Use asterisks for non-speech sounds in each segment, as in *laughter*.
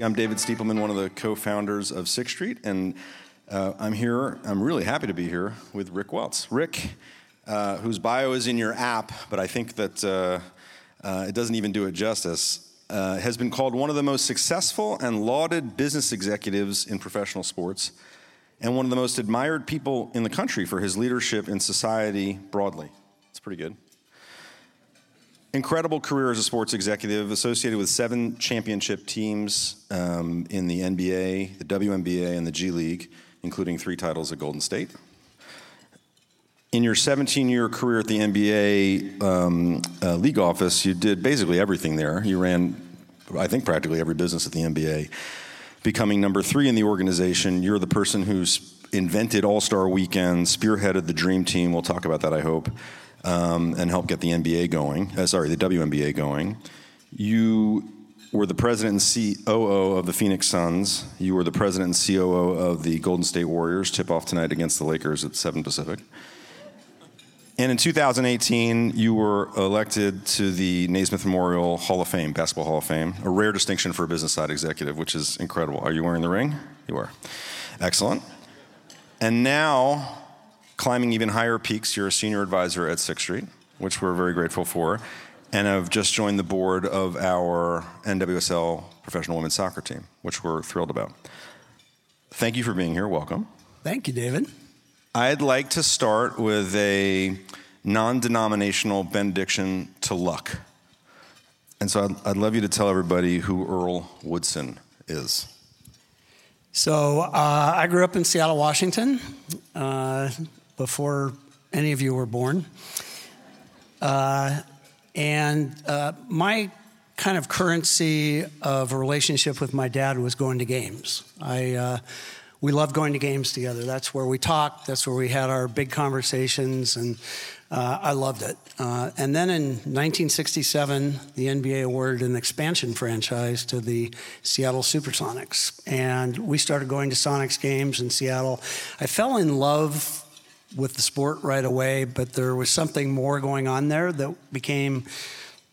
I'm David Stiepleman, one of the co-founders of Sixth Street, and uh, I'm here. I'm really happy to be here with Rick Welts. Rick, uh, whose bio is in your app, but I think that uh, uh it doesn't even do it justice, uh, has been called one of the most successful and lauded business executives in professional sports, and one of the most admired people in the country for his leadership in society broadly. It's pretty good incredible career as a sports executive, associated with seven championship teams um, in the NBA, the WNBA, and the G League, including three titles at Golden State. In your 17 year career at the NBA um, uh, league office, you did basically everything there. You ran, I think, practically every business at the NBA. Becoming number three in the organization, you're the person who's invented All Star Weekend, spearheaded the Dream Team. We'll talk about that, I hope um, and helped get the NBA going, uh, sorry, the WNBA going. You were the president and COO of the Phoenix Suns. You were the president and COO of the Golden State Warriors, tip off tonight against the Lakers at 7 Pacific. And in 2018, you were elected to the Naismith Memorial Hall of Fame, Basketball Hall of Fame, a rare distinction for a business side executive, which is incredible. Are you wearing the ring? You are. Excellent. And now, climbing even higher peaks. You're a senior advisor at Sixth Street, which we're very grateful for, and have just joined the board of our NWSL professional women's soccer team, which we're thrilled about. Thank you for being here. Welcome. Thank you, David. I'd like to start with a non denominational benediction to luck. And so I'd, I'd, love you to tell everybody who Earl Woodson is. So uh, I grew up in Seattle, Washington. Uh, before any of you were born. Uh, and uh, my kind of currency of a relationship with my dad was going to games. I, uh, we loved going to games together. That's where we talked, that's where we had our big conversations, and uh, I loved it. Uh, and then in 1967, the NBA awarded an expansion franchise to the Seattle Supersonics. And we started going to Sonics games in Seattle. I fell in love with the sport right away, but there was something more going on there that became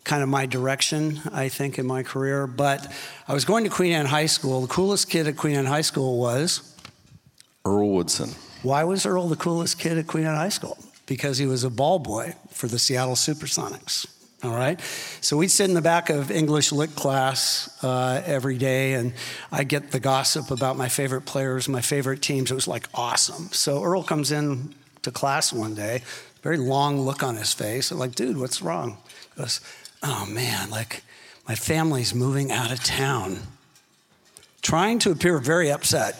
kind of my direction, I think, in my career. But I was going to Queen Anne High School. The coolest kid at Queen Anne High School was Earl Woodson. Why was Earl the coolest kid at Queen Anne High School? Because he was a ball boy for the Seattle Supersonics. All right. So we'd sit in the back of English lit class uh, every day, and I get the gossip about my favorite players, my favorite teams. It was like awesome. So Earl comes in to class one day, very long look on his face. I'm like, dude, what's wrong? He goes, oh man, like my family's moving out of town. Trying to appear very upset.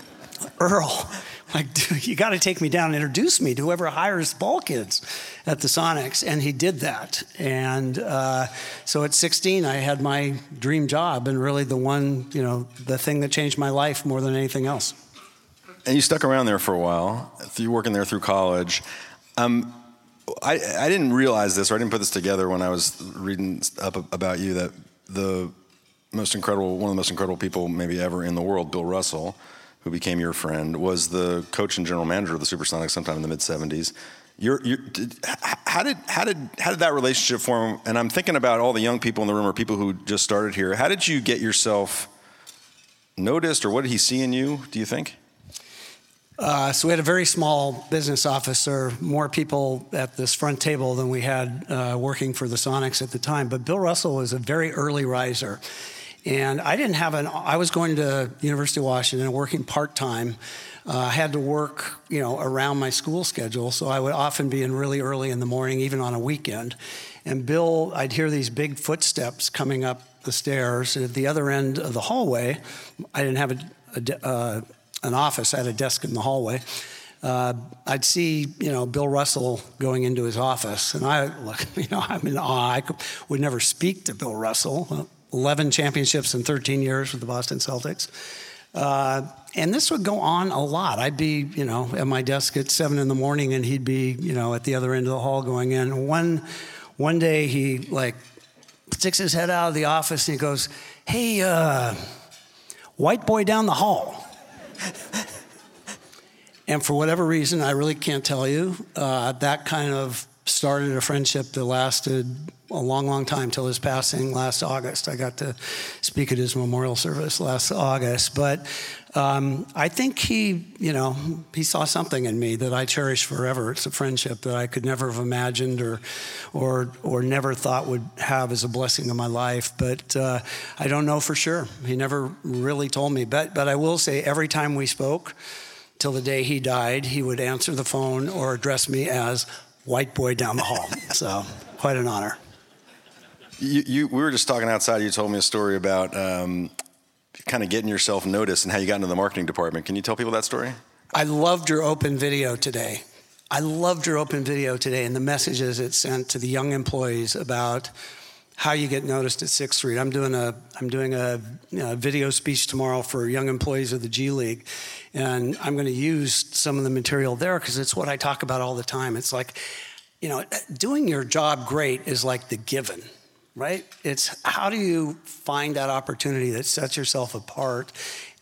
*laughs* Earl, like, dude, you got to take me down and introduce me to whoever hires ball kids at the Sonics. And he did that. And uh, so at 16, I had my dream job and really the one, you know, the thing that changed my life more than anything else. And you stuck around there for a while, you working there through college. Um, I, I didn't realize this, or I didn't put this together when I was reading up about you that the most incredible, one of the most incredible people maybe ever in the world, Bill Russell, who became your friend, was the coach and general manager of the Supersonics sometime in the mid '70s. You're, you're, did, how did how did how did that relationship form? And I'm thinking about all the young people in the room or people who just started here. How did you get yourself noticed, or what did he see in you? Do you think? Uh, so we had a very small business office. Were more people at this front table than we had uh, working for the Sonics at the time. But Bill Russell was a very early riser. And I didn't have an, I was going to University of Washington working part time. Uh, I had to work, you know, around my school schedule. So I would often be in really early in the morning, even on a weekend. And Bill, I'd hear these big footsteps coming up the stairs. At the other end of the hallway, I didn't have a, a uh, an office. I had a desk in the hallway. Uh, I'd see, you know, Bill Russell going into his office, and I, look, *laughs* you know, I'm in awe. I could, would never speak to Bill Russell. 11 championships in 13 years with the Boston Celtics. Uh, and this would go on a lot. I'd be, you know, at my desk at seven in the morning, and he'd be, you know, at the other end of the hall going in. One, one day he like sticks his head out of the office and he goes, "Hey, uh, white boy down the hall." And for whatever reason, I really can't tell you, uh, that kind of started a friendship that lasted a long, long time till his passing last August. I got to speak at his memorial service last August. But um, I think he, you know, he saw something in me that I cherish forever. It's a friendship that I could never have imagined or, or, or never thought would have as a blessing in my life. But uh, I don't know for sure. He never really told me. But, but I will say, every time we spoke, till the day he died, he would answer the phone or address me as white boy down the hall. so, quite an honor. You, you, we were just talking outside. You told me a story about um, kind of getting yourself noticed and how you got into the marketing department. Can you tell people that story? I loved your open video today. I loved your open video today and the messages it sent to the young employees about how you get noticed at Sixth Street. I'm doing a I'm doing a video speech tomorrow for young employees of the G League, and I'm going to use some of the material there because it's what I talk about all the time. It's like, you know, doing your job great is like the given, right? It's how do you find that opportunity that sets yourself apart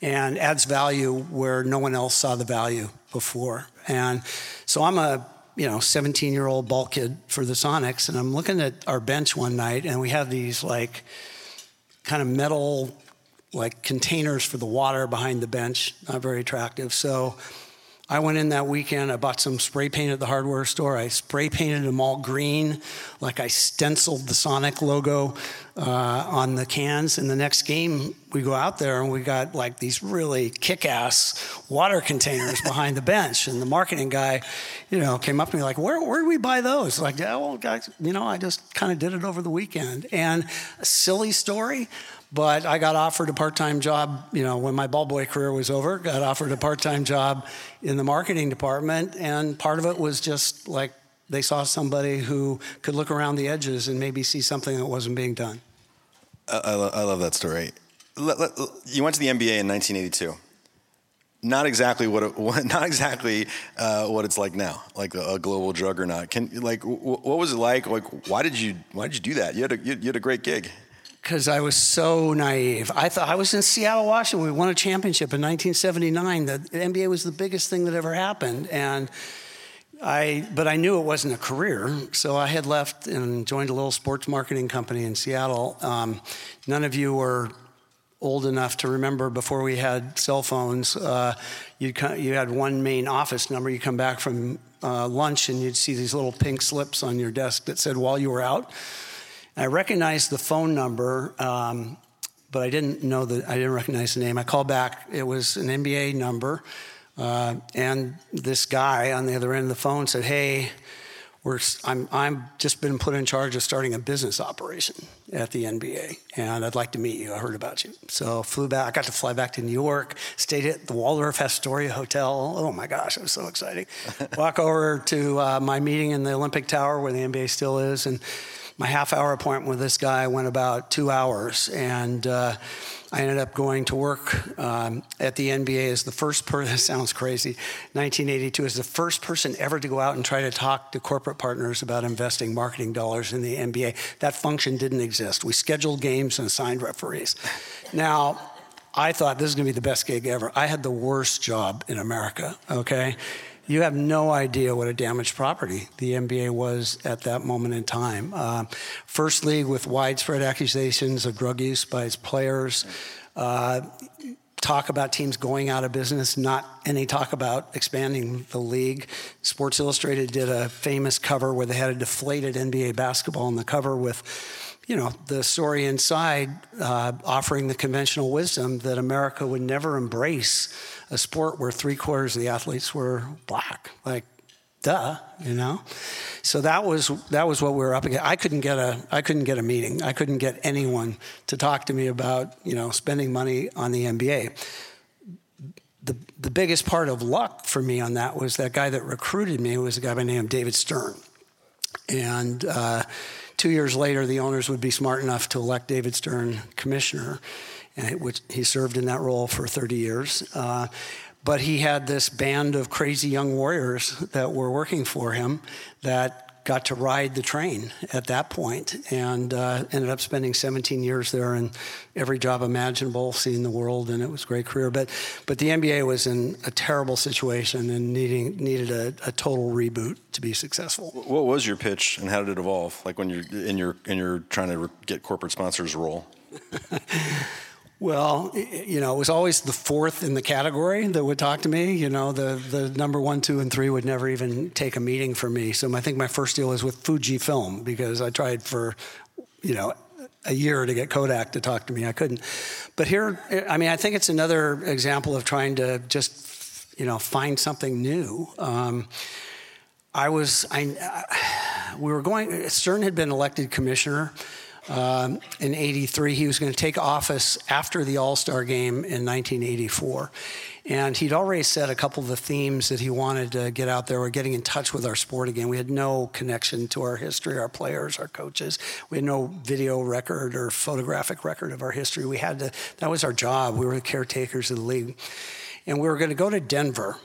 and adds value where no one else saw the value before. And so I'm a you know 17 year old ball kid for the Sonics, and I'm looking at our bench one night, and we have these like kind of metal like containers for the water behind the bench, not very attractive. So I went in that weekend. I bought some spray paint at the hardware store. I spray painted them all green, like I stenciled the Sonic logo uh, on the cans. And the next game, we go out there and we got like these really kick-ass water containers *laughs* behind the bench. And the marketing guy, you know, came up to me like, "Where where did we buy those?" Like, yeah, well, guys, you know, I just kind of did it over the weekend. And a silly story. But I got offered a part-time job, you know, when my ball boy career was over, got offered a part-time job in the marketing department. And part of it was just like they saw somebody who could look around the edges and maybe see something that wasn't being done. I, I, lo- I love that story. You went to the NBA in 1982. Not exactly what, it, *laughs* not exactly uh, what it's like now, like a, a, global juggernaut. Can like, w- what was it like? Like, why did you why did you do that? You had a, you, you had a great gig because I was so naive. I thought I was in Seattle, Washington. We won a championship in 1979. The NBA was the biggest thing that ever happened, and I. But I knew it wasn't a career, so I had left and joined a little sports marketing company in Seattle. Um, none of you were old enough to remember before we had cell phones. Uh, you you had one main office number. You come back from uh, lunch and you'd see these little pink slips on your desk that said while you were out. I recognized the phone number, um, but I didn't know that I didn't recognize the name. I called back. It was an NBA number, uh, and this guy on the other end of the phone said, "Hey." We're, I'm, I'm just been put in charge of starting a business operation at the NBA, and I'd like to meet you. I heard about you. So flew back. I got to fly back to New York, stayed at the Waldorf Astoria Hotel. Oh my gosh, it was so exciting. *laughs* Walk over to uh, my meeting in the Olympic Tower where the NBA still is, and my half hour appointment with this guy went about two hours. And uh, I ended up going to work um, at the NBA as the first person, *laughs* sounds crazy, 1982, as the first person ever to go out and try to talk to corporate partners about investing marketing dollars in the NBA. That function didn't exist. We scheduled games and assigned referees. Now, I thought this is going to be the best gig ever. I had the worst job in America, okay? You have no idea what a damaged property the NBA was at that moment in time. Uh, first league with widespread accusations of drug use by its players. Uh, talk about teams going out of business, not any talk about expanding the league. Sports Illustrated did a famous cover where they had a deflated NBA basketball on the cover with you know, the story inside uh, offering the conventional wisdom that America would never embrace a sport where three quarters of the athletes were black. Like, duh, you know. So that was that was what we were up against. I couldn't get a I couldn't get a meeting. I couldn't get anyone to talk to me about you know spending money on the NBA. The the biggest part of luck for me on that was that guy that recruited me was a guy by the name of David Stern, and. Uh, two years later, the owners would be smart enough to elect David Stern commissioner which he served in that role for 30 years. Uh, but he had this band of crazy young warriors that were working for him that got to ride the train at that point and uh, ended up spending 17 years there and every job imaginable, seeing the world, and it was a great career. But, but the NBA was in a terrible situation and needing, needed a, a total reboot to be successful. What was your pitch and how did it evolve? Like when you're in your, in your trying to get corporate sponsors role? *laughs* Well, you know, it was always the fourth in the category that would talk to me. You know, the, the number one, two, and three would never even take a meeting for me. So I think my first deal was with Fujifilm because I tried for, you know, a year to get Kodak to talk to me. I couldn't. But here, I mean, I think it's another example of trying to just, you know, find something new. Um, I was, I, we were going, Stern had been elected commissioner um, in 83. He was going to take office after the All Star game in 1984. And he'd already said a couple of the themes that he wanted to get out there were getting in touch with our sport again. We had no connection to our history, our players, our coaches. We had no video record or photographic record of our history. We had to, that was our job. We were the caretakers of the league. And we were going to go to Denver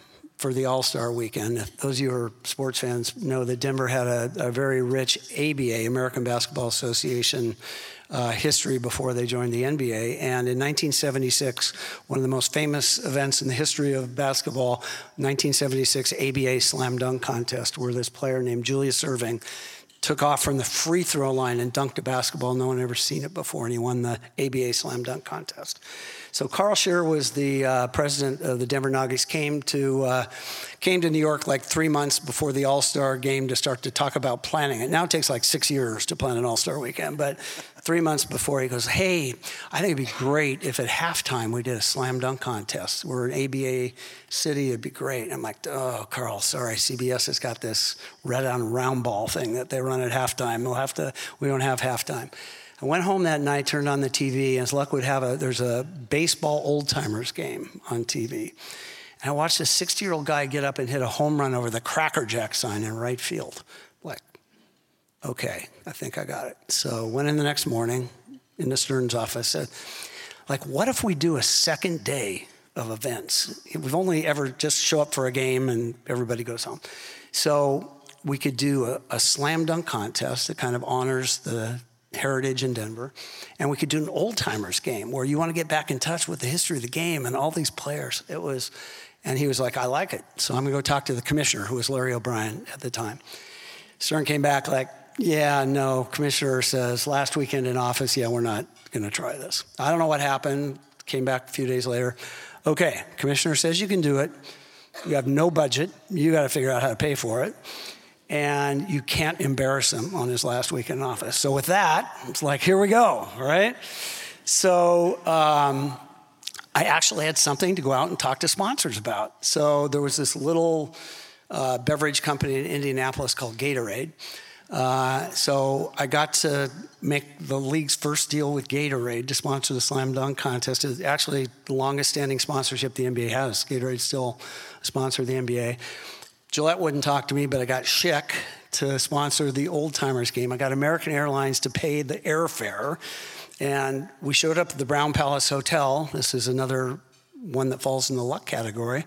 for the All Star weekend. Those of you who are sports fans know that Denver had a, a very rich ABA, American Basketball Association, uh, history before they joined the NBA. And in 1976, one of the most famous events in the history of basketball, 1976 ABA Slam Dunk Contest, where this player named Julius Erving took off from the free throw line and dunked a basketball. No one had ever seen it before, and he won the ABA Slam Dunk Contest. So Carl Scheer was the uh, president of the Denver Nuggets. Came to uh, came to New York like three months before the All Star game to start to talk about planning it. Now it takes like six years to plan an All Star weekend, but three months before he goes, "Hey, I think it'd be great if at halftime we did a slam dunk contest. We're an ABA city. It'd be great." I'm like, "Oh, Carl, sorry, CBS has got this Red on Roundball thing that they run at halftime. We'll have to. We don't have halftime." I went home that night, turned on the TV, and as luck would have it, there's a baseball old timers game on TV. And I watched a 60 year old guy get up and hit a home run over the Cracker Jack sign in right field. Like, okay, I think I got it. So went in the next morning into Stern's office, said, like, what if we do a second day of events? We've only ever just show up for a game and everybody goes home. So we could do a, a slam dunk contest that kind of honors the Heritage in Denver, and we could do an old timers game where you want to get back in touch with the history of the game and all these players. It was, and he was like, I like it. So I'm going to go talk to the commissioner, who was Larry O'Brien at the time. Stern came back like, yeah, no, commissioner says last weekend in office, yeah, we're not going to try this. I don't know what happened. Came back a few days later. Okay, commissioner says you can do it. You have no budget. You got to figure out how to pay for it and you can't embarrass him on his last week in office. So with that, it's like, here we go, right? So um, I actually had something to go out and talk to sponsors about. So there was this little uh, beverage company in Indianapolis called Gatorade. Uh, so I got to make the league's first deal with Gatorade to sponsor the slam dunk contest. It's actually the longest standing sponsorship the NBA has. Gatorade still a sponsor of the NBA. Gillette wouldn't talk to me, but I got Schick to sponsor the old timers game. I got American Airlines to pay the airfare. And we showed up at the Brown Palace Hotel. This is another one that falls in the luck category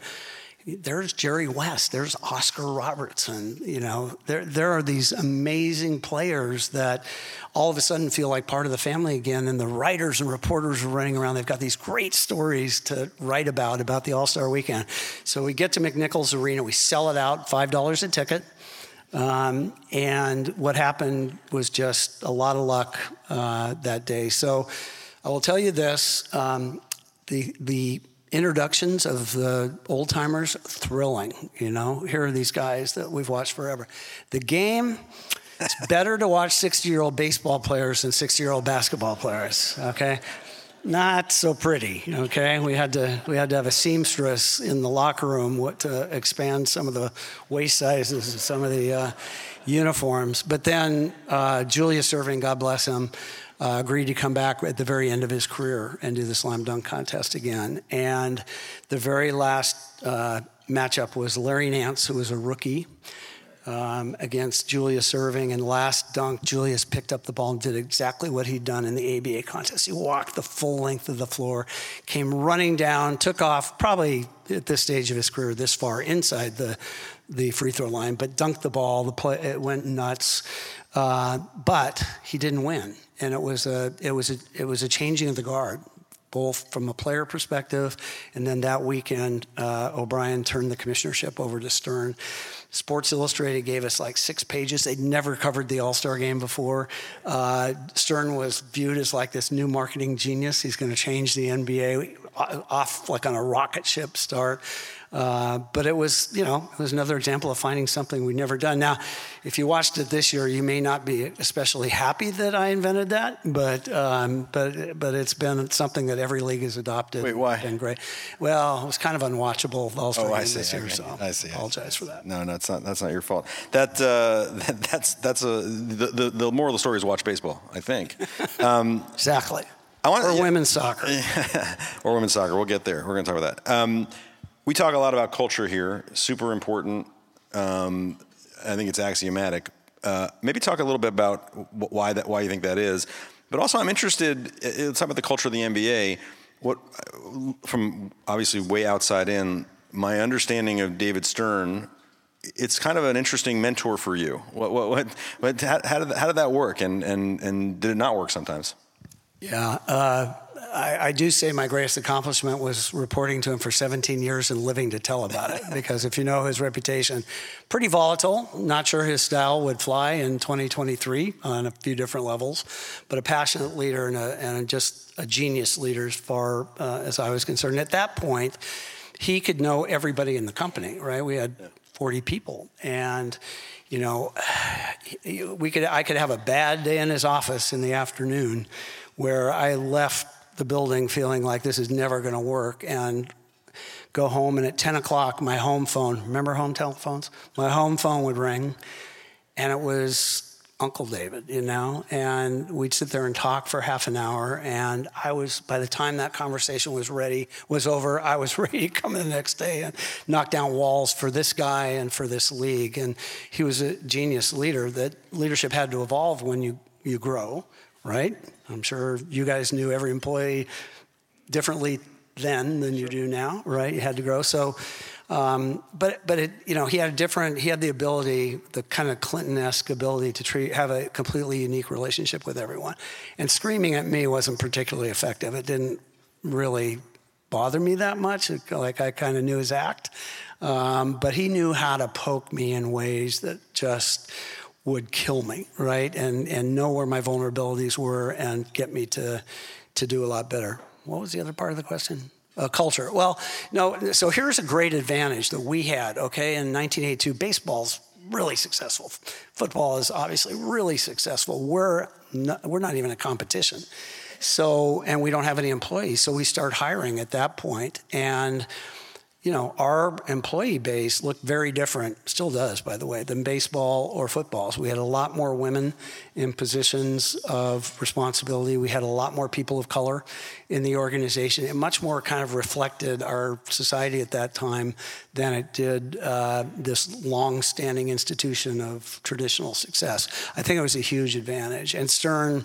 there's Jerry West, there's Oscar Robertson. You know, there, there are these amazing players that all of a sudden feel like part of the family again. And the writers and reporters are running around. They've got these great stories to write about, about the All Star weekend. So we get to McNichols Arena, we sell it out, $5 a ticket. Um, and what happened was just a lot of luck uh, that day. So I will tell you this um, the, the introductions of the old timers, thrilling. You know, here are these guys that we've watched forever. The game, it's *laughs* better to watch 60 year old baseball players than 60 year old basketball players, okay? Not so pretty, okay? We had to we had to have a seamstress in the locker room what, to expand some of the waist sizes and some of the uh, uniforms. But then uh, Julius Erving, God bless him, uh, agreed to come back at the very end of his career and do the slam dunk contest again. And the very last uh, matchup was Larry Nance, who was a rookie. um, against Julius Erving. And last dunk, Julius picked up the ball and did exactly what he'd done in the ABA contest. He walked the full length of the floor, came running down, took off, probably at this stage of his career, this far inside the, the free throw line, but dunked the ball. The play, it went nuts. Uh, but he didn't win. And it was, a, it, was a, it was a changing of the guard both from a player perspective, and then that weekend, uh, O'Brien turned the commissionership over to Stern. Sports Illustrated gave us like six pages. They'd never covered the All Star game before. Uh, Stern was viewed as like this new marketing genius. He's going to change the NBA off like on a rocket ship start. Uh, but it was, you know, it was another example of finding something we'd never done. Now, if you watched it this year, you may not be especially happy that I invented that, but um, but but it's been something that every league has adopted. Wait, why? And great. Well, it was kind of unwatchable all oh, I see. this year, okay. so I see. apologize I see. for that. No, no, that's not that's not your fault. That, uh, *laughs* that that's that's a the, the the moral of the story is watch baseball. I think. *laughs* Um, exactly. I want or yeah, women's soccer. *laughs* or women's soccer. We'll get there. We're going to talk about that. Um, we talk a lot about culture here, super important. Um, I think it's axiomatic. Uh, maybe talk a little bit about why that, why you think that is. But also, I'm interested. Let's talk about the culture of the NBA. What, from obviously way outside in, my understanding of David Stern, it's kind of an interesting mentor for you. What, what, what, what how, how, did, how did that work, and, and, and did it not work sometimes? Yeah, uh, I, I, do say my greatest accomplishment was reporting to him for 17 years and living to tell about it. *laughs* because if you know his reputation, pretty volatile. Not sure his style would fly in 2023 on a few different levels, but a passionate leader and, a, and just a genius leader as far uh, as I was concerned. At that point, he could know everybody in the company. Right? We had 40 people, and you know, *sighs* we could I could have a bad day in his office in the afternoon where I left the building feeling like this is never going to work and go home and at 10 o'clock my home phone remember home telephones? My home phone would ring and it was uncle david you know? And we'd sit there and talk for half an hour and i was by the time that conversation was ready was over i was *laughs* ready to come in the next day and knock down walls for this guy and for this league. And he was a genius leader that leadership had to evolve when you you grow right I'm sure you guys knew every employee differently then than you do now, right? You had to grow. So, um, but but it, you know, he had a different. He had the ability, the kind of Clinton-esque ability to treat, have a completely unique relationship with everyone. And screaming at me wasn't particularly effective. It didn't really bother me that much. Like I kind of knew his act, um, but he knew how to poke me in ways that just would kill me, right? And and know where my vulnerabilities were and get me to to do a lot better. What was the other part of the question? Uh, culture. Well, no. So here's a great advantage that we had. Okay, in 1982, baseball's really successful. Football is obviously really successful. We're not, we're not even a competition. So and we don't have any employees. So we start hiring at that point and you know, our employee base looked very different, still does, by the way, than baseball or football. So we had a lot more women in positions of responsibility. We had a lot more people of color in the organization. It much more kind of reflected our society at that time than it did uh, this long-standing institution of traditional success. I think it was a huge advantage. And Stern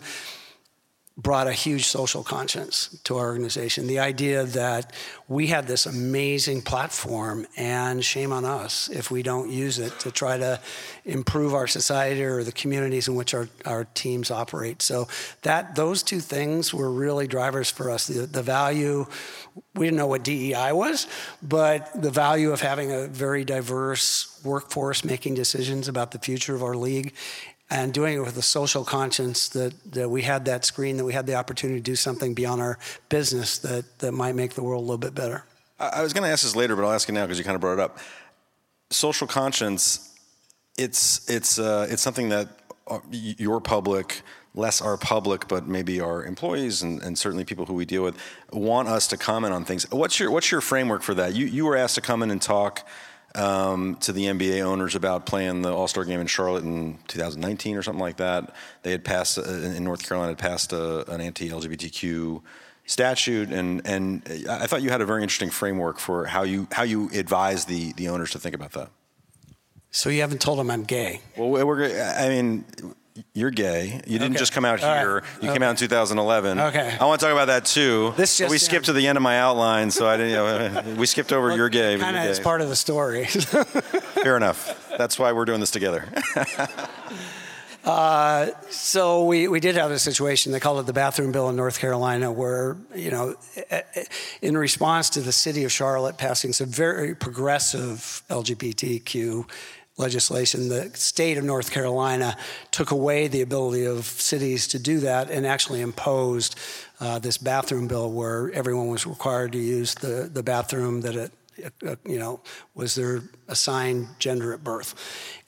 brought a huge social conscience to our organization. The idea that we had this amazing platform, and shame on us if we don't use it to try to improve our society or the communities in which our, our teams operate. So that those two things were really drivers for us. The, the value, we didn't know what DEI was, but the value of having a very diverse workforce making decisions about the future of our league and doing it with a social conscience that, that we had that screen, that we had the opportunity to do something beyond our business that, that might make the world a little bit better. I was going to ask this later, but I'll ask you now because you kind of brought it up. Social conscience, it's, it's, uh, it's something that uh, your public, less our public, but maybe our employees and, and, certainly people who we deal with want us to comment on things. What's your, what's your framework for that? You, you were asked to come in and talk um, to the NBA owners about playing the All Star game in Charlotte in 2019 or something like that. They had passed uh, in North Carolina had passed a, an anti-LGBTQ statute, and and I thought you had a very interesting framework for how you how you advise the the owners to think about that. So you haven't told them I'm gay. Well, we're. I mean, you're gay. You didn't Okay. just come out All right. here. You came out in 2011. Okay. I want to talk about that too. This just we in. skipped to the end of my outline, so I didn't. You know, we skipped over you're gay. Kind of as part of the story. *laughs* Fair enough. That's why we're doing this together. *laughs* Uh, so we, we did have a situation, they called it the bathroom bill in North Carolina, where, you know, eh, eh, in response to the city of Charlotte passing some very progressive LGBTQ legislation, the state of North Carolina took away the ability of cities to do that and actually imposed uh, this bathroom bill where everyone was required to use the, the bathroom that it you know, was their assigned gender at birth.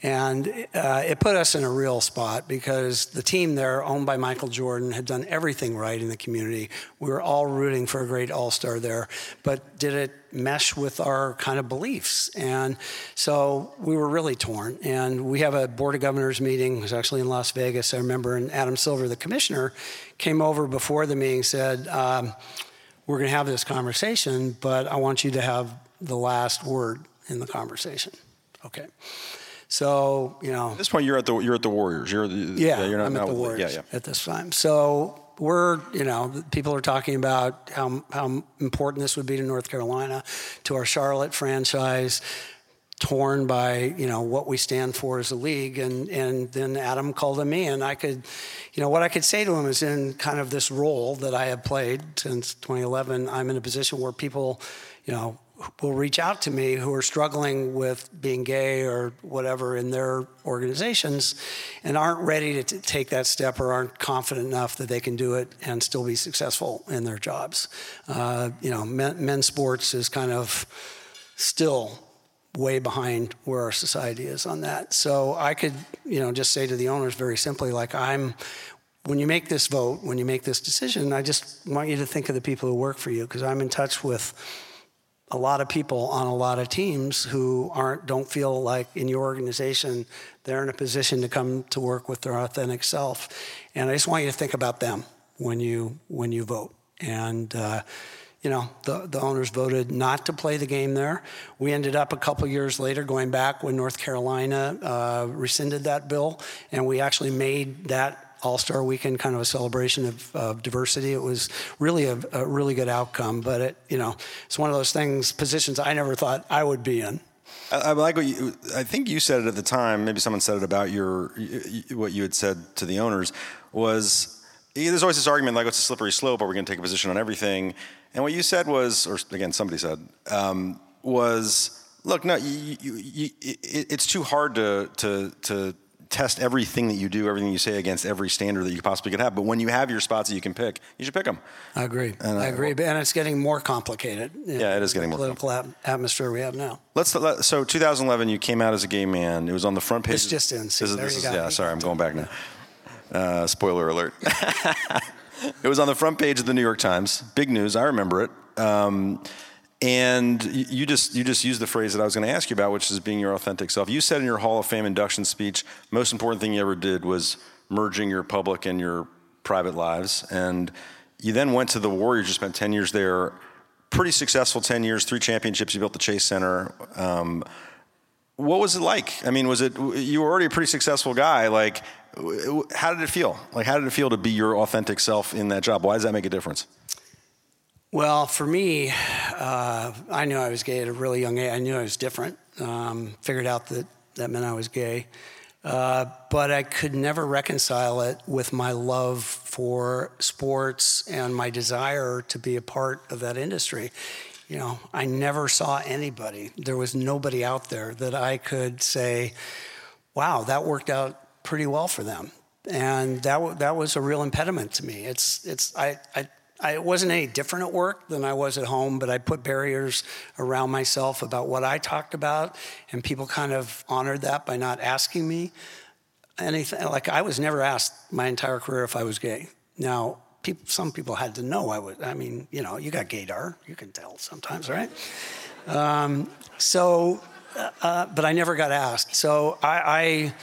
And uh, it put us in a real spot because the team there, owned by Michael Jordan, had done everything right in the community. We were all rooting for a great all star there, but did it mesh with our kind of beliefs? And so we were really torn. And we have a Board of Governors meeting, it was actually in Las Vegas, I remember, and Adam Silver, the commissioner, came over before the meeting, said, um, we're going to have this conversation, but I want you to have the last word in the conversation. Okay. So, you know, At this point, you're at the you're at the Warriors. You're the, yeah, You're not I'm at the Warriors Yeah, yeah. at this time. So we're, you know, people are talking about how how important this would be to North Carolina, to our Charlotte franchise, torn by you know what we stand for as a league, and and then Adam called him me, and I could, you know, what I could say to him is in kind of this role that I have played since 2011. I'm in a position where people, you know. Will reach out to me who are struggling with being gay or whatever in their organizations and aren't ready to t- take that step or aren't confident enough that they can do it and still be successful in their jobs. Uh, you know, men, men's sports is kind of still way behind where our society is on that. So I could, you know, just say to the owners very simply, like, I'm, when you make this vote, when you make this decision, I just want you to think of the people who work for you because I'm in touch with a lot of people on a lot of teams who aren't don't feel like in your organization they're in a position to come to work with their authentic self and i just want you to think about them when you when you vote and uh, you know the, the owners voted not to play the game there we ended up a couple years later going back when north carolina uh, rescinded that bill and we actually made that all Star Weekend, kind of a celebration of, of diversity. It was really a, a really good outcome, but it, you know, it's one of those things, positions I never thought I would be in. I, I like what you. I think you said it at the time. Maybe someone said it about your what you had said to the owners was. Yeah, There's always this argument like, "What's a slippery slope? Are we going to take a position on everything?" And what you said was, or again, somebody said, um, was, "Look, no, you, you, you, it, it's too hard to to to." Test everything that you do, everything you say against every standard that you possibly could have. But when you have your spots that you can pick, you should pick them. I agree. And I I- agree, and it's getting more complicated. Yeah, it is getting more political at- atmosphere we have now. Let's let, so 2011, you came out as a gay man. It was on the front page. This just in. See, This there this you is- go. Yeah, sorry, I'm going back now. Uh, spoiler alert. *laughs* it was on the front page of the New York Times. Big news. I remember it. Um, and you just you just used the phrase that I was going to ask you about, which is being your authentic self. You said in your Hall of Fame induction speech, most important thing you ever did was merging your public and your private lives. And you then went to the Warriors. You spent 10 years there. Pretty successful 10 years, three championships. You built the Chase Center. Um, what was it like? I mean, was it you were already a pretty successful guy? Like, how did it feel? Like, how did it feel to be your authentic self in that job? Why does that make a difference? Well, for me, uh, I knew I was gay at a really young age. I knew I was different. Um, figured out that that meant I was gay. Uh, but I could never reconcile it with my love for sports and my desire to be a part of that industry. You know, I never saw anybody. There was nobody out there that I could say, wow, that worked out pretty well for them. And that, that was a real impediment to me. It's, it's, I, I, I wasn't any different at work than I was at home, but I put barriers around myself about what I talked about, and people kind of honored that by not asking me anything. Like I was never asked my entire career if I was gay. Now, people, some people had to know I was. I mean, you know, you got gaydar, you can tell sometimes, right? Um, so, uh, but I never got asked. So I, I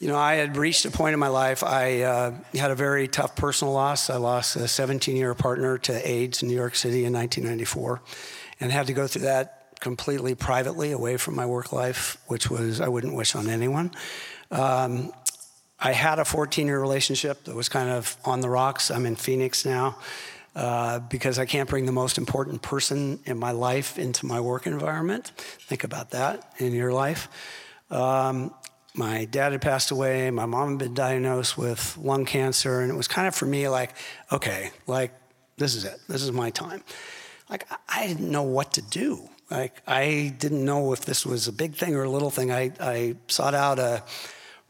you know, I had reached a point in my life. I uh, had a very tough personal loss. I lost a 17 year partner to AIDS in New York City in 1994 and had to go through that completely privately away from my work life, which was I wouldn't wish on anyone. Um, I had a 14 year relationship that was kind of on the rocks. I'm in Phoenix now uh, because I can't bring the most important person in my life into my work environment. Think about that in your life. Um, my dad had passed away. My mom had been diagnosed with lung cancer. And it was kind of for me like, okay, like, this is it. This is my time. Like, I didn't know what to do. Like, I didn't know if this was a big thing or a little thing. I, I sought out a,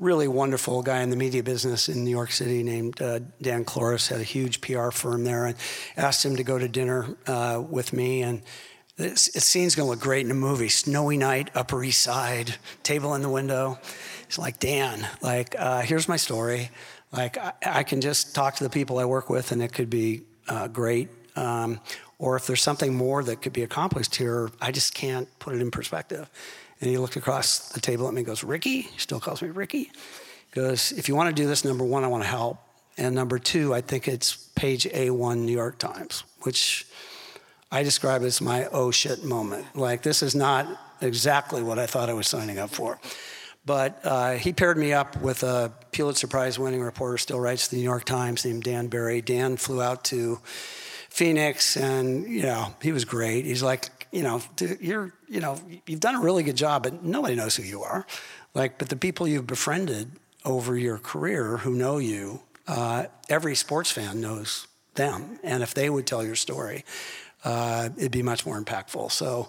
really wonderful guy in the media business in New York City named uh, Dan Klores, had a huge PR firm there, and asked him to go to dinner uh, with me. And the scene's gonna look great in a movie. Snowy night, Upper East Side, table in the window. He's like, Dan, like, uh, here's my story. Like, I, I, can just talk to the people I work with, and it could be uh, great. Um, or if there's something more that could be accomplished here, I just can't put it in perspective. And he looked across the table at me and goes, Ricky? He still calls me Ricky. He goes, if you want to do this, number one, I want to help. And number two, I think it's page A1 New York Times, which I describe it as my oh shit moment. Like, this is not exactly what I thought I was signing up for. But uh, he paired me up with a Pulitzer Prize winning reporter, still writes the New York Times, named Dan Barry. Dan flew out to Phoenix, and you know he was great. He's like, you know, you're, you know, you've done a really good job, but nobody knows who you are. Like, but the people you've befriended over your career who know you, uh, every sports fan knows them. And if they would tell your story, uh, it'd be much more impactful. So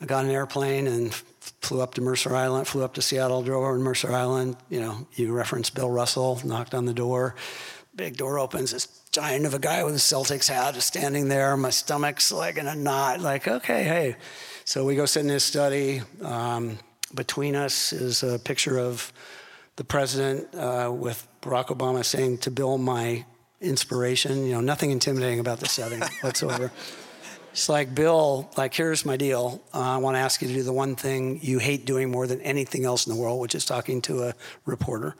I got an airplane and flew up to Mercer Island, flew up to Seattle, drove over to Mercer Island. You know, you referenced Bill Russell, knocked on the door. Big door opens, this giant of a guy with a Celtics hat is standing there. My stomach's like in a knot, like, okay, hey. So we go sit in his study. Um, between us is a picture of the president uh, with Barack Obama saying to Bill, my inspiration. You know, nothing intimidating about the setting *laughs* whatsoever. It's like, Bill, like, here's my deal. Uh, I want to ask you to do the one thing you hate doing more than anything else in the world, which is talking to a reporter.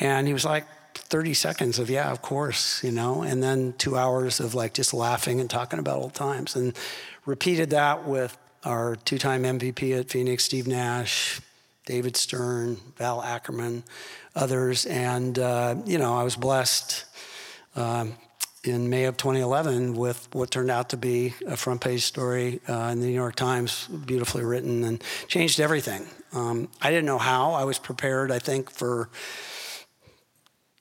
And he was like, 30 seconds of, yeah, of course, you know, and then two hours of like just laughing and talking about old times. And repeated that with our two time MVP at Phoenix, Steve Nash, David Stern, Val Ackerman, others. And, uh, you know, I was blessed um, in May of 2011 with what turned out to be a front page story uh, in the New York Times, beautifully written and changed everything. Um, I didn't know how. I was prepared, I think, for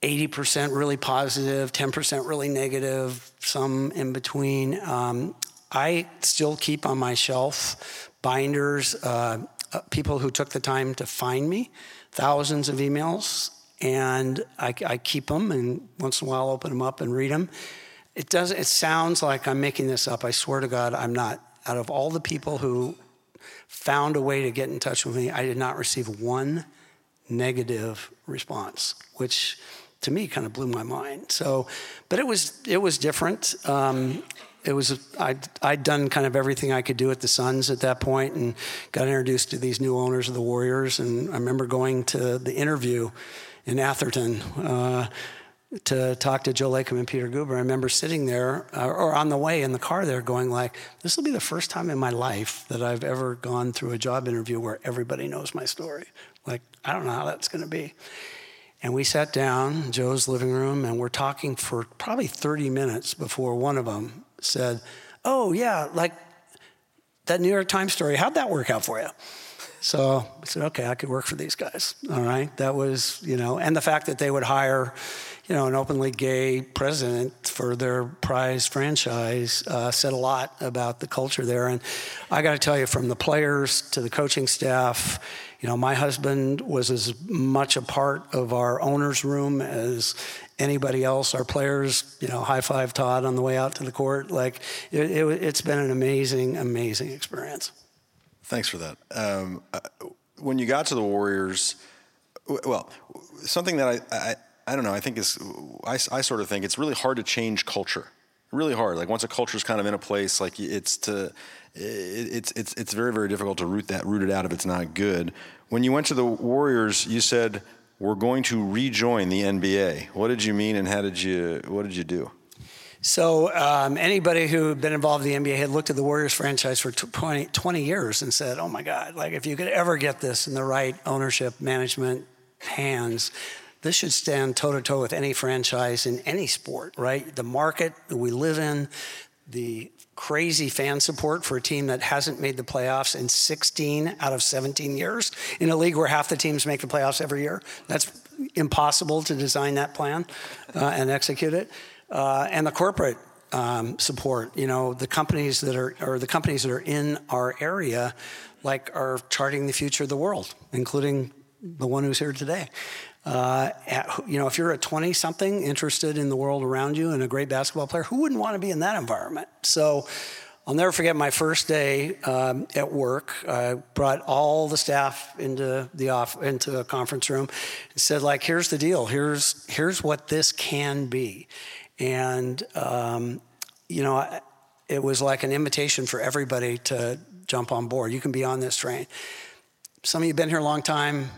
80% really positive, 10% really negative, some in between. Um, I still keep on my shelf binders, uh, uh, people who took the time to find me, thousands of emails, and I, I, keep them and once in a while open them up and read them. It does. It sounds like I'm making this up. I swear to God, I'm not. Out of all the people who found a way to get in touch with me, I did not receive one negative response, which to me kind of blew my mind. So, but it was it was different. Um, it was I'd, I'd done kind of everything I could do at the Suns at that point, and got introduced to these new owners of the Warriors. And I remember going to the interview in Atherton. Uh, to talk to Joe Lacob and Peter Guber. I remember sitting there, uh, or on the way in the car there, going like, "This will be the first time in my life that I've ever gone through a job interview where everybody knows my story. Like, I don't know how that's going to be." And we sat down, Joe's living room, and we're talking for probably 30 minutes before one of them said, Oh, yeah, like that New York Times story, how'd that work out for you? So I said, okay, I could work for these guys. All right. That was, you know, and the fact that they would hire, you know, an openly gay president for their prize franchise uh, said a lot about the culture there. And I got to tell you, from the players to the coaching staff, you know, my husband was as much a part of our owner's room as anybody else. Our players, you know, high five Todd on the way out to the court. Like, it, it, has been an amazing, amazing experience. Thanks for that. Um, uh, when you got to the Warriors, well, something that I, I, I don't know, I think is, I, I sort of think it's really hard to change culture really hard. Like once a culture is kind of in a place, like it's to it's it's it's very very difficult to root that root it out if it's not good. When you went to the Warriors, you said we're going to rejoin the NBA. What did you mean, and how did you what did you do? So um, anybody who had been involved in the NBA had looked at the Warriors franchise for 20, 20 years and said, "Oh my God! Like if you could ever get this in the right ownership management hands." This should stand toe to toe with any franchise in any sport, right? The market that we live in, the crazy fan support for a team that hasn't made the playoffs in 16 out of 17 years in a league where half the teams make the playoffs every year. That's impossible to design that plan uh, and execute it. Uh, and the corporate um, support, you know, the companies that are or the companies that are in our area, like are charting the future of the world, including the one who's here today. Uh, you know, if you're a 20 something interested in the world around you and a great basketball player, who wouldn't want to be in that environment? So I'll never forget my first day um, at work. I brought all the staff into the off into a conference room and said, like, here's the deal. Here's here's what this can be, and um, you know, it was like an invitation for everybody to jump on board. You can be on this train. Some of you have been here a long time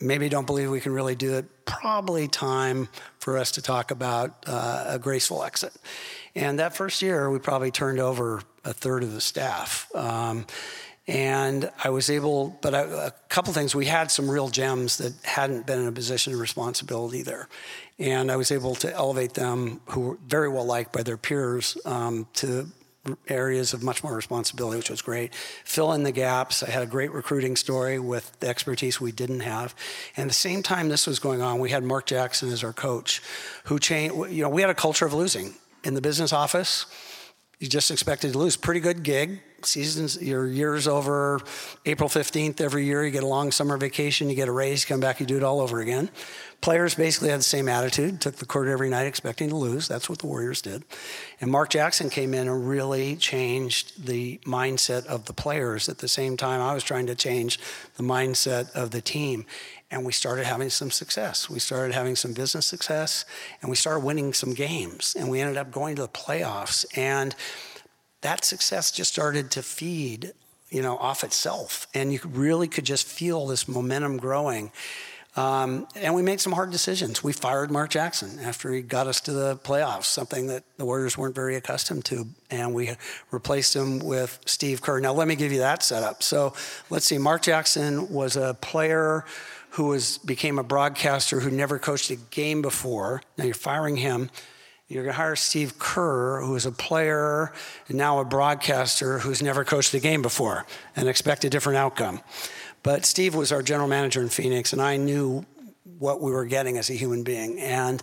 maybe don't believe we can really do it, probably time for us to talk about uh, a graceful exit. And that first year, we probably turned over a third of the staff. Um, and I was able, but I, a couple things. We had some real gems that hadn't been in a position of responsibility there, and I was able to elevate them, who were very well liked by their peers, um, to areas of much more responsibility, which was great. Fill in the gaps. I had a great recruiting story with the expertise we didn't have. And at the same time this was going on, we had Mark Jackson as our coach, who changed. You know, we had a culture of losing in the business office. You just expected to lose. Pretty good gig. Seasons, your year's over April 15th every year. You get a long summer vacation, you get a raise, come back, you do it all over again. Players basically had the same attitude, took the court every night expecting to lose. That's what the Warriors did. And Mark Jackson came in and really changed the mindset of the players. At the same time, I was trying to change the mindset of the team. And we started having some success. We started having some business success, and we started winning some games. And we ended up going to the playoffs. And that success just started to feed, you know, off itself. And you really could just feel this momentum growing. Um, and we made some hard decisions. We fired Mark Jackson after he got us to the playoffs, something that the Warriors weren't very accustomed to. And we replaced him with Steve Kerr. Now, let me give you that setup. So let's see. Mark Jackson was a player who was, became a broadcaster who never coached a game before. Now you're firing him. You're going to hire Steve Kerr, who is a player and now a broadcaster who's never coached a game before and expect a different outcome. But Steve was our general manager in Phoenix, and I knew what we were getting as a human being. And,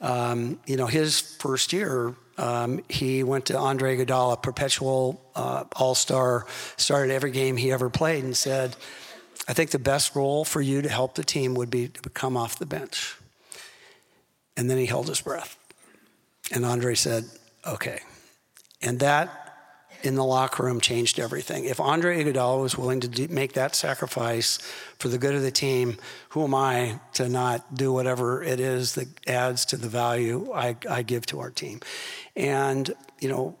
um, you know, his first year, um, he went to Andre Iguodala, perpetual uh, all star, started every game he ever played, and said, I think the best role for you to help the team would be to come off the bench. And then he held his breath. And Andre said, okay. And that in the locker room changed everything. If Andre Iguodala was willing to make that sacrifice for the good of the team, who am I to not do whatever it is that adds to the value I, I give to our team? And, you know,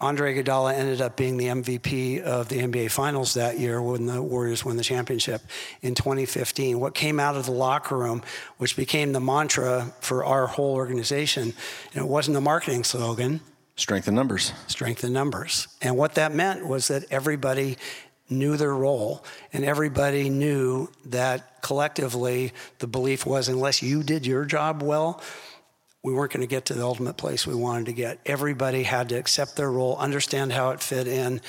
Andre Iguodala ended up being the MVP of the NBA Finals that year when the Warriors won the championship in 2015. What came out of the locker room, which became the mantra for our whole organization, and it wasn't a marketing slogan, Strength in numbers. Strength in numbers. And what that meant was that everybody knew their role and everybody knew that collectively the belief was unless you did your job well, we weren't going to get to the ultimate place we wanted to get. Everybody had to accept their role, understand how it fit in,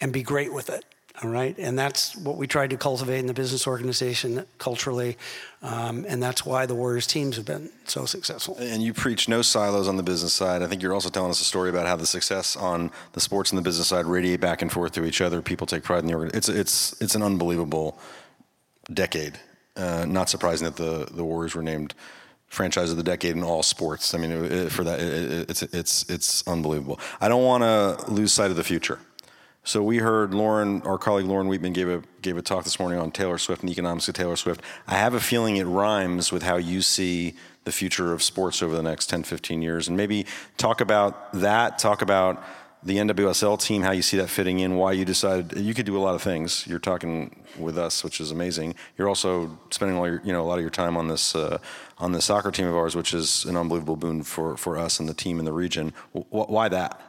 and be great with it. All right, and that's what we tried to cultivate in the business organization culturally, um, and that's why the Warriors teams have been so successful. And you preach no silos on the business side. I think you're also telling us a story about how the success on the sports and the business side radiate back and forth to each other. People take pride in the organization. It's it's it's an unbelievable decade. Uh, not surprising that the the Warriors were named franchise of the decade in all sports. I mean, it, for that, it, it's it's it's unbelievable. I don't want to lose sight of the future. So we heard Lauren, our colleague Lauren Wheatman gave a gave a talk this morning on Taylor Swift and economics of Taylor Swift. I have a feeling it rhymes with how you see the future of sports over the next 10, 15 years. And maybe talk about that, talk about the NWSL team, how you see that fitting in, why you decided you could do a lot of things. You're talking with us, which is amazing. You're also spending all your, you know, a lot of your time on this uh, on soccer team of ours, which is an unbelievable boon for for us and the team in the region. W- why that?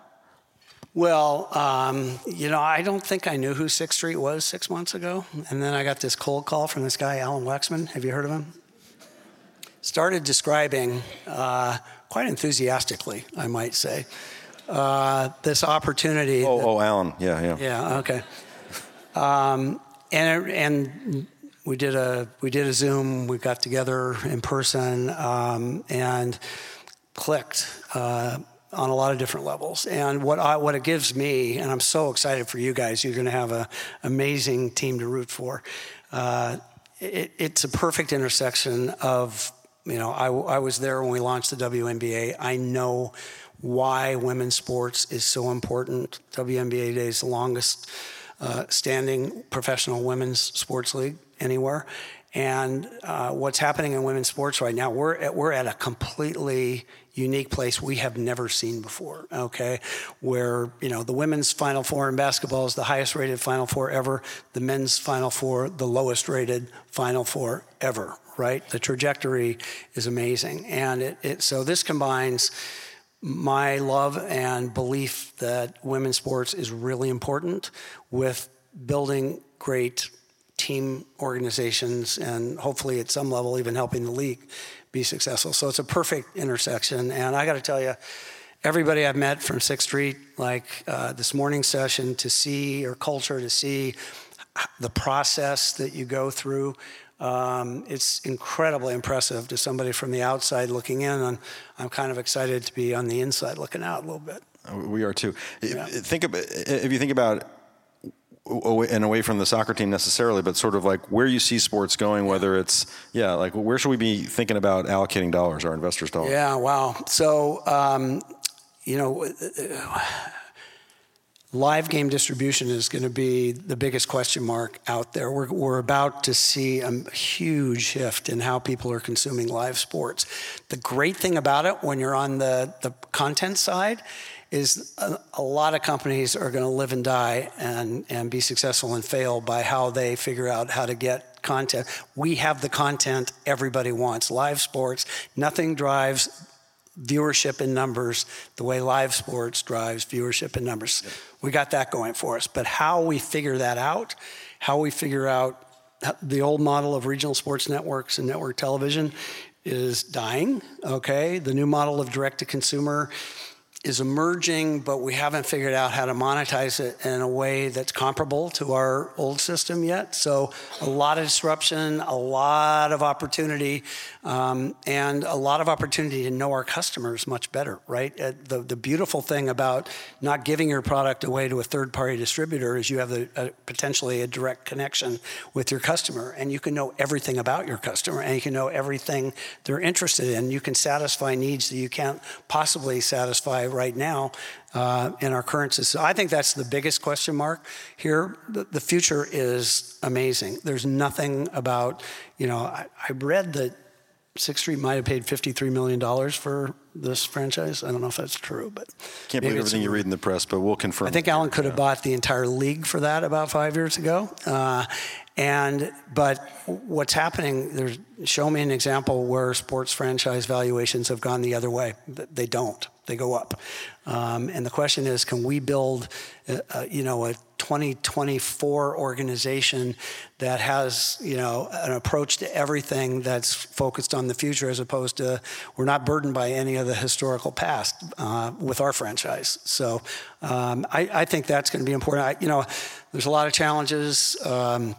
Well, um, you know, I don't think I knew who Sixth Street was six months ago, and then I got this cold call from this guy, Alan Waxman. Have you heard of him? Started describing uh, quite enthusiastically, I might say, uh, this opportunity. Oh, that, oh, Alan, yeah, yeah. Yeah, okay. Um, and and we did a we did a Zoom. We got together in person um, and clicked. Uh, on a lot of different levels. And what I, what it gives me, and I'm so excited for you guys. You're going to have an amazing team to root for. Uh, it, it's a perfect intersection of you know I, I was there when we launched the WNBA. I know why women's sports is so important. WNBA Day is the longest uh, standing professional women's sports league anywhere. And uh, what's happening in women's sports right now, we're at, we're at a completely unique place we have never seen before. Okay, where you know the women's Final Four in basketball is the highest rated Final Four ever, the men's Final Four the lowest rated Final Four ever. Right, the trajectory is amazing, and it, it so this combines my love and belief that women's sports is really important with building great team organizations and hopefully at some level even helping the league be successful. So it's a perfect intersection. And I got to tell you, everybody I've met from Sixth Street, like uh, this morning session, to see your culture, to see the process that you go through um, it's incredibly impressive to somebody from the outside looking in, and I'm kind of excited to be on the inside looking out a little bit. We are too. Yeah. Think about if you think about and away from the soccer team necessarily, but sort of like where you see sports going, whether it's, yeah, like where should we be thinking about allocating dollars, our investors' dollars? Yeah, wow. So, um, you know, live game distribution is going to be the biggest question mark out there. We're, we're about to see a huge shift in how people are consuming live sports. The great thing about it when you're on the, the content side is a, a lot of companies are going to live and die and, and be successful and fail by how they figure out how to get content. We have the content everybody wants. Live sports, nothing drives viewership in numbers the way live sports drives viewership in numbers. Yep. We got that going for us. But how we figure that out, how we figure out the old model of regional sports networks and network television is dying, okay? The new model of direct to consumer is emerging, but we haven't figured out how to monetize it in a way that's comparable to our old system yet. So, a lot of disruption, a lot of opportunity, um, and a lot of opportunity to know our customers much better, right? Uh, the, the beautiful thing about not giving your product away to a third party distributor is you have uh, potentially a direct connection with your customer, and you can know everything about your customer, and you can know everything they're interested in. You can satisfy needs that you can't possibly satisfy right now uh, in our current system. I think that's the biggest question mark here. The, the future is amazing. There's nothing about, you know, I, I read that Sixth Street might have paid $53 million for this franchise. I don't know if that's true, but. Can't believe everything you read in the press, but we'll confirm. I think Alan could have bought the entire league for that about five years ago. Uh, and but what's happening? There's show me an example where sports franchise valuations have gone the other way. They don't. They go up. Um, and the question is, can we build, uh, uh, you know, a 2024 organization that has, you know, an approach to everything that's focused on the future as opposed to we're not burdened by any of the historical past uh, with our franchise. So um, I, I, think that's going to be important. I, you know, there's a lot of challenges. Um,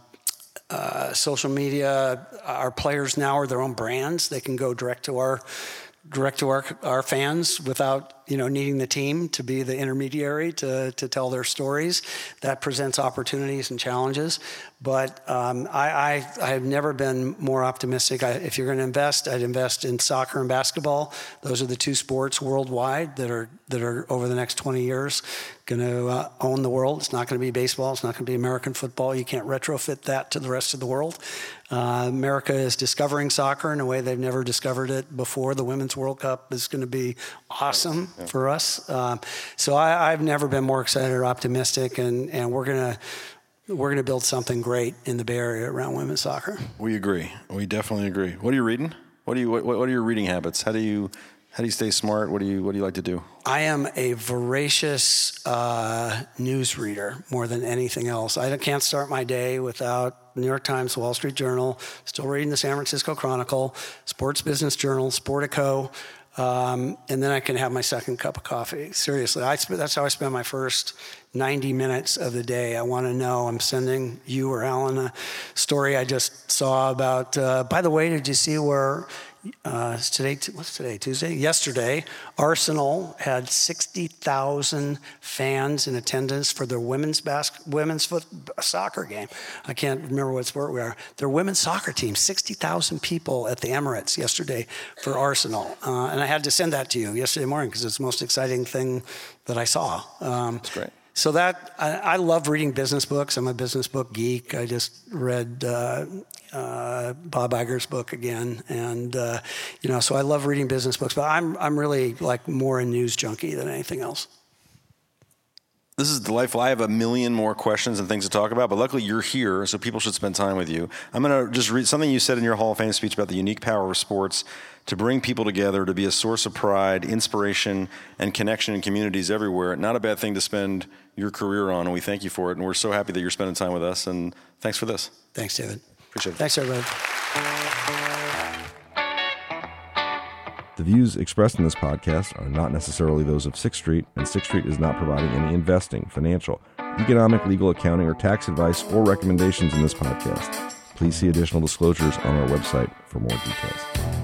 uh, social media, our players now are their own brands. They can go direct to our direct to our, our fans without you know needing the team to be the intermediary to, to tell their stories. That presents opportunities and challenges. But um, I, I, have never been more optimistic. I, if you're going to invest i'd invest in soccer and basketball. Those are the two sports worldwide that are that are over the next 20 years going to uh, own the world. It's not going to be baseball. It's not going to be american football. You can't retrofit that to the rest of the world. Uh, America is discovering soccer in a way they've never discovered it before. The Women's World Cup is going to be awesome. Yeah. for us. Um, so I, have never been more excited or optimistic, and, and we're gonna we're gonna build something great in the Bay Area around women's soccer. We agree. We definitely agree. What are you reading? What do you what, what are your reading habits? How do you how do you stay smart? What do you What do you like to do? I am a voracious uh, news reader more than anything else. I can't start my day without New York Times, Wall Street Journal. Still reading the San Francisco Chronicle, Sports Business Journal, Sportico. Um, and then I can have my second cup of coffee. Seriously, I that's how I spend my first 90 minutes of the day. I want to know. I'm sending you or Alan a story I just saw about. Uh, by the way, did you see where uh, today, what's today? Tuesday? Yesterday, Arsenal had 60,000 fans in attendance for their women's women's foot soccer game. I can't remember what sport we are. Their women's soccer team, 60,000 people at the Emirates yesterday for Arsenal. Uh, and I had to send that to you yesterday morning because it's the most exciting thing that I saw. Um, That's great. So that I, I, love reading business books. I'm a business book geek. I just read uh, uh, Bob Iger's book again, and uh, you know, so I love reading business books. But I'm I'm really like more a news junkie than anything else. This is delightful. I have a million more questions and things to talk about, but luckily you're here, so people should spend time with you. I'm going to just read something you said in your Hall of Fame speech about the unique power of sports to bring people together, to be a source of pride, inspiration, and connection in communities everywhere. Not a bad thing to spend your career on, and we thank you for it. And we're so happy that you're spending time with us. And thanks for this. Thanks, David. Appreciate it. Thanks, everybody. The views expressed in this podcast are not necessarily those of Sixth Street, and Sixth Street is not providing any investing, financial, economic, legal, accounting, or tax advice or recommendations in this podcast. Please see additional disclosures on our website for more details.